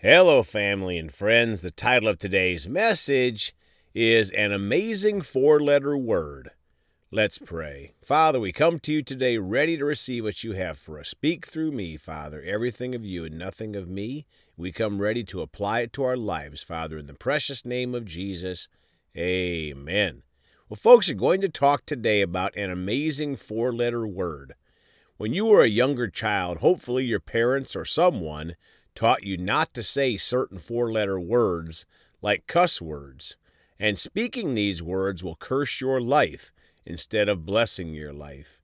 Hello, family and friends. The title of today's message is An Amazing Four Letter Word. Let's pray. Father, we come to you today ready to receive what you have for us. Speak through me, Father, everything of you and nothing of me. We come ready to apply it to our lives, Father, in the precious name of Jesus. Amen. Well, folks, are going to talk today about an amazing four letter word. When you were a younger child, hopefully your parents or someone taught you not to say certain four letter words like cuss words, and speaking these words will curse your life instead of blessing your life.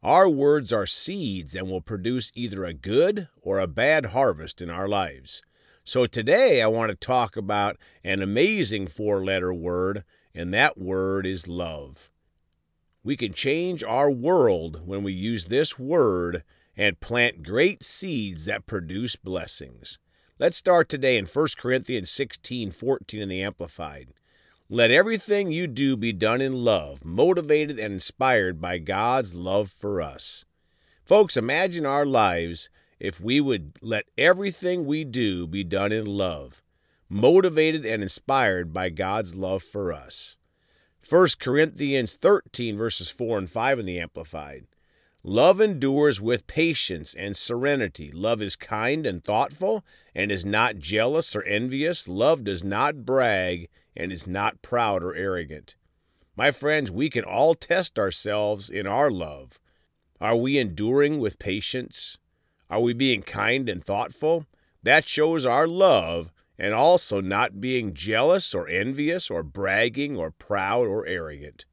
Our words are seeds and will produce either a good or a bad harvest in our lives. So today I want to talk about an amazing four letter word, and that word is love. We can change our world when we use this word and plant great seeds that produce blessings. Let's start today in 1 Corinthians 16 14 in the Amplified. Let everything you do be done in love, motivated and inspired by God's love for us. Folks, imagine our lives if we would let everything we do be done in love, motivated and inspired by God's love for us. 1 Corinthians 13, verses 4 and 5 in the Amplified. Love endures with patience and serenity. Love is kind and thoughtful and is not jealous or envious. Love does not brag and is not proud or arrogant. My friends, we can all test ourselves in our love. Are we enduring with patience? Are we being kind and thoughtful? That shows our love and also not being jealous or envious or bragging or proud or arrogant.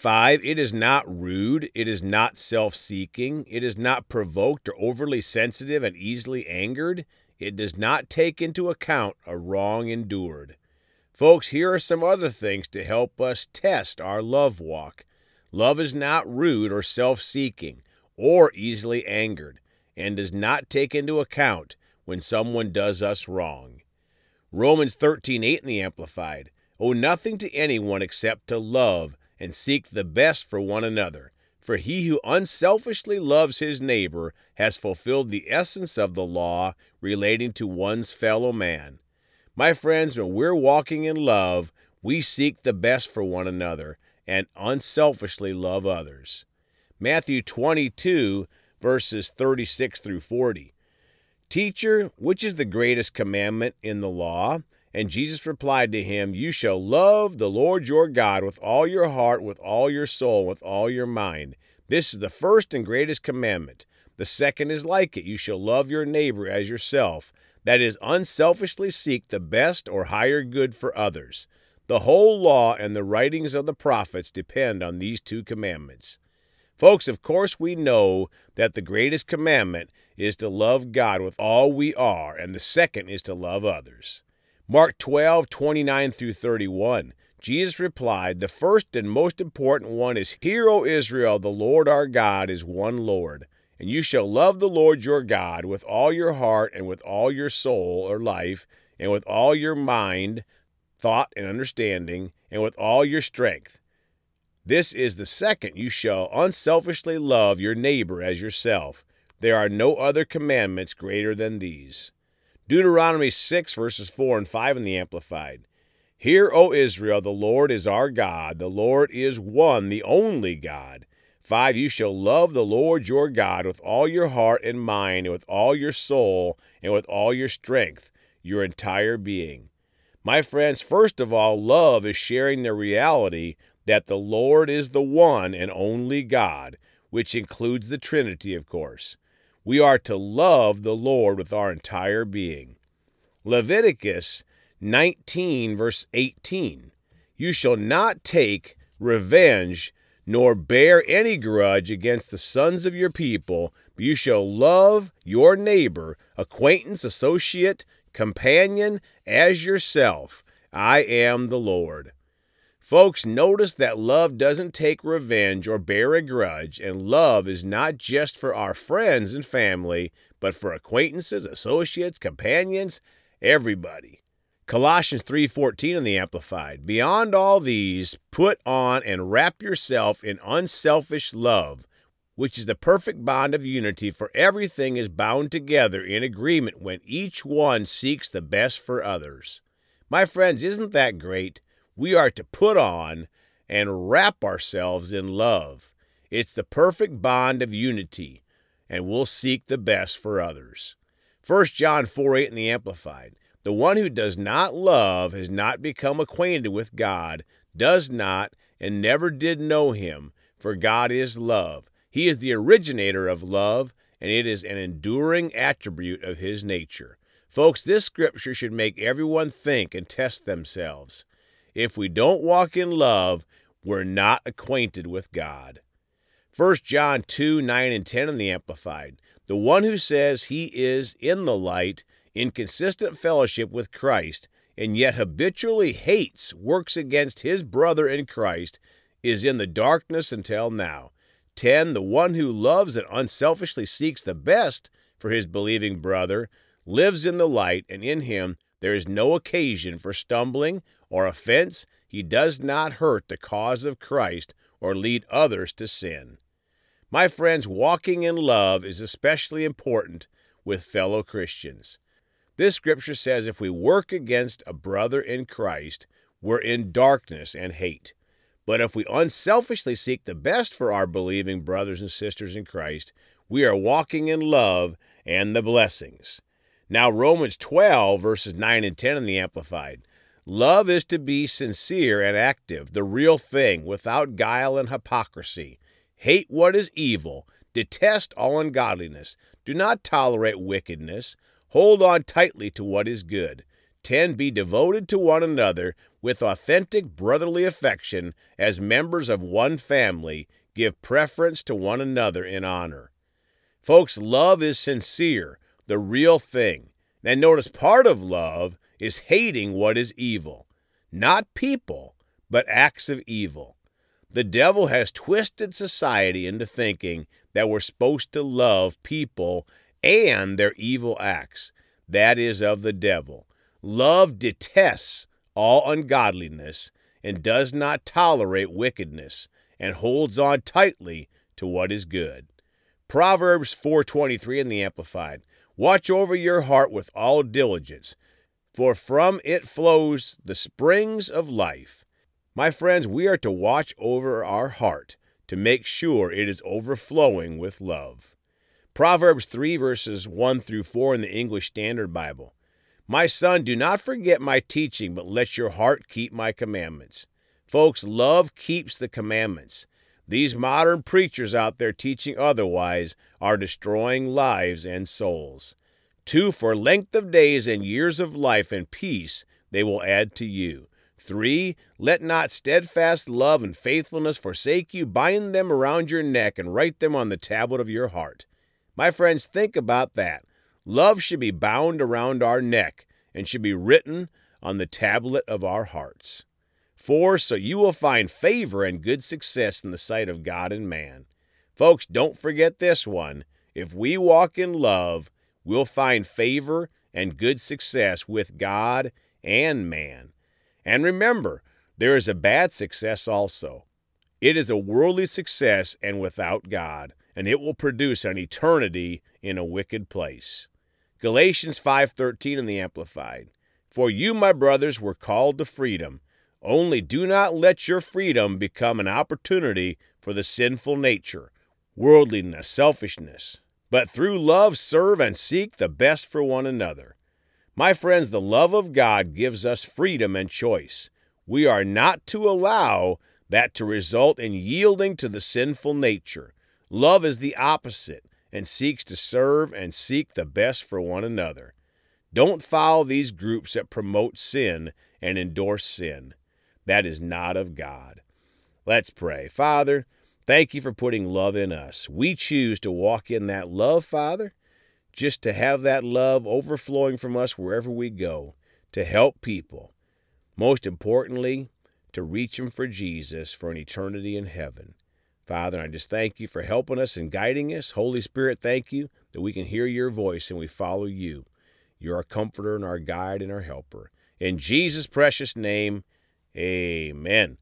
Five, it is not rude, it is not self seeking, it is not provoked or overly sensitive and easily angered, it does not take into account a wrong endured. Folks, here are some other things to help us test our love walk. Love is not rude or self seeking or easily angered and does not take into account when someone does us wrong. Romans 13:8 in the Amplified. Owe nothing to anyone except to love and seek the best for one another. For he who unselfishly loves his neighbor has fulfilled the essence of the law relating to one's fellow man. My friends, when we're walking in love, we seek the best for one another and unselfishly love others. Matthew 22, verses 36 through 40. Teacher, which is the greatest commandment in the law? And Jesus replied to him, You shall love the Lord your God with all your heart, with all your soul, with all your mind. This is the first and greatest commandment. The second is like it you shall love your neighbor as yourself. That is, unselfishly seek the best or higher good for others. The whole law and the writings of the prophets depend on these two commandments. Folks, of course, we know that the greatest commandment is to love God with all we are, and the second is to love others. Mark 12, 29 through 31. Jesus replied, The first and most important one is, Hear, O Israel, the Lord our God is one Lord. And you shall love the Lord your God with all your heart, and with all your soul or life, and with all your mind, thought, and understanding, and with all your strength. This is the second you shall unselfishly love your neighbor as yourself. There are no other commandments greater than these. Deuteronomy 6, verses 4 and 5 in the Amplified. Hear, O Israel, the Lord is our God. The Lord is one, the only God. 5. You shall love the Lord your God with all your heart and mind, and with all your soul, and with all your strength, your entire being. My friends, first of all, love is sharing the reality that the Lord is the one and only God, which includes the Trinity, of course. We are to love the Lord with our entire being. Leviticus 19, verse 18 You shall not take revenge nor bear any grudge against the sons of your people, but you shall love your neighbor, acquaintance, associate, companion, as yourself. I am the Lord. Folks, notice that love doesn't take revenge or bear a grudge, and love is not just for our friends and family, but for acquaintances, associates, companions, everybody. Colossians 3:14 in the amplified. Beyond all these, put on and wrap yourself in unselfish love, which is the perfect bond of unity, for everything is bound together in agreement when each one seeks the best for others. My friends, isn't that great? We are to put on and wrap ourselves in love. It's the perfect bond of unity, and we'll seek the best for others. 1 John 4 8 in the Amplified. The one who does not love has not become acquainted with God, does not, and never did know him, for God is love. He is the originator of love, and it is an enduring attribute of his nature. Folks, this scripture should make everyone think and test themselves. If we don't walk in love, we're not acquainted with God. 1 John 2 9 and 10 in the Amplified. The one who says he is in the light, in consistent fellowship with Christ, and yet habitually hates, works against his brother in Christ, is in the darkness until now. 10. The one who loves and unselfishly seeks the best for his believing brother lives in the light, and in him there is no occasion for stumbling or offense. He does not hurt the cause of Christ or lead others to sin. My friends, walking in love is especially important with fellow Christians. This scripture says if we work against a brother in Christ, we're in darkness and hate. But if we unselfishly seek the best for our believing brothers and sisters in Christ, we are walking in love and the blessings. Now, Romans 12, verses 9 and 10 in the Amplified. Love is to be sincere and active, the real thing, without guile and hypocrisy. Hate what is evil, detest all ungodliness, do not tolerate wickedness, hold on tightly to what is good. 10. Be devoted to one another with authentic brotherly affection as members of one family. Give preference to one another in honor. Folks, love is sincere, the real thing. And notice part of love is hating what is evil. Not people, but acts of evil. The devil has twisted society into thinking that we're supposed to love people and their evil acts. That is of the devil. Love detests all ungodliness and does not tolerate wickedness and holds on tightly to what is good. Proverbs 4:23 in the amplified. Watch over your heart with all diligence, for from it flows the springs of life. My friends, we are to watch over our heart to make sure it is overflowing with love. Proverbs 3 verses 1 through 4 in the English Standard Bible. My son, do not forget my teaching, but let your heart keep my commandments. Folks, love keeps the commandments. These modern preachers out there teaching otherwise are destroying lives and souls. Two, for length of days and years of life and peace they will add to you. Three, let not steadfast love and faithfulness forsake you. Bind them around your neck and write them on the tablet of your heart. My friends, think about that. Love should be bound around our neck and should be written on the tablet of our hearts. Four, so you will find favor and good success in the sight of God and man. Folks, don't forget this one. If we walk in love, we'll find favor and good success with God and man. And remember, there is a bad success also. It is a worldly success and without God, and it will produce an eternity in a wicked place. Galatians 5:13 in the amplified. For you my brothers were called to freedom, only do not let your freedom become an opportunity for the sinful nature, worldliness, selfishness, but through love serve and seek the best for one another. My friends, the love of God gives us freedom and choice. We are not to allow that to result in yielding to the sinful nature. Love is the opposite and seeks to serve and seek the best for one another. Don't follow these groups that promote sin and endorse sin. That is not of God. Let's pray. Father, thank you for putting love in us. We choose to walk in that love, Father, just to have that love overflowing from us wherever we go, to help people. Most importantly, to reach them for Jesus for an eternity in heaven. Father, I just thank you for helping us and guiding us. Holy Spirit, thank you that we can hear your voice and we follow you. You're our comforter and our guide and our helper. In Jesus' precious name, amen.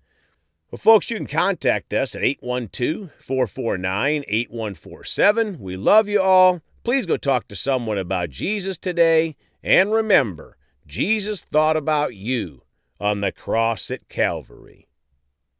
Well, folks, you can contact us at 812 449 8147. We love you all. Please go talk to someone about Jesus today. And remember, Jesus thought about you on the cross at Calvary.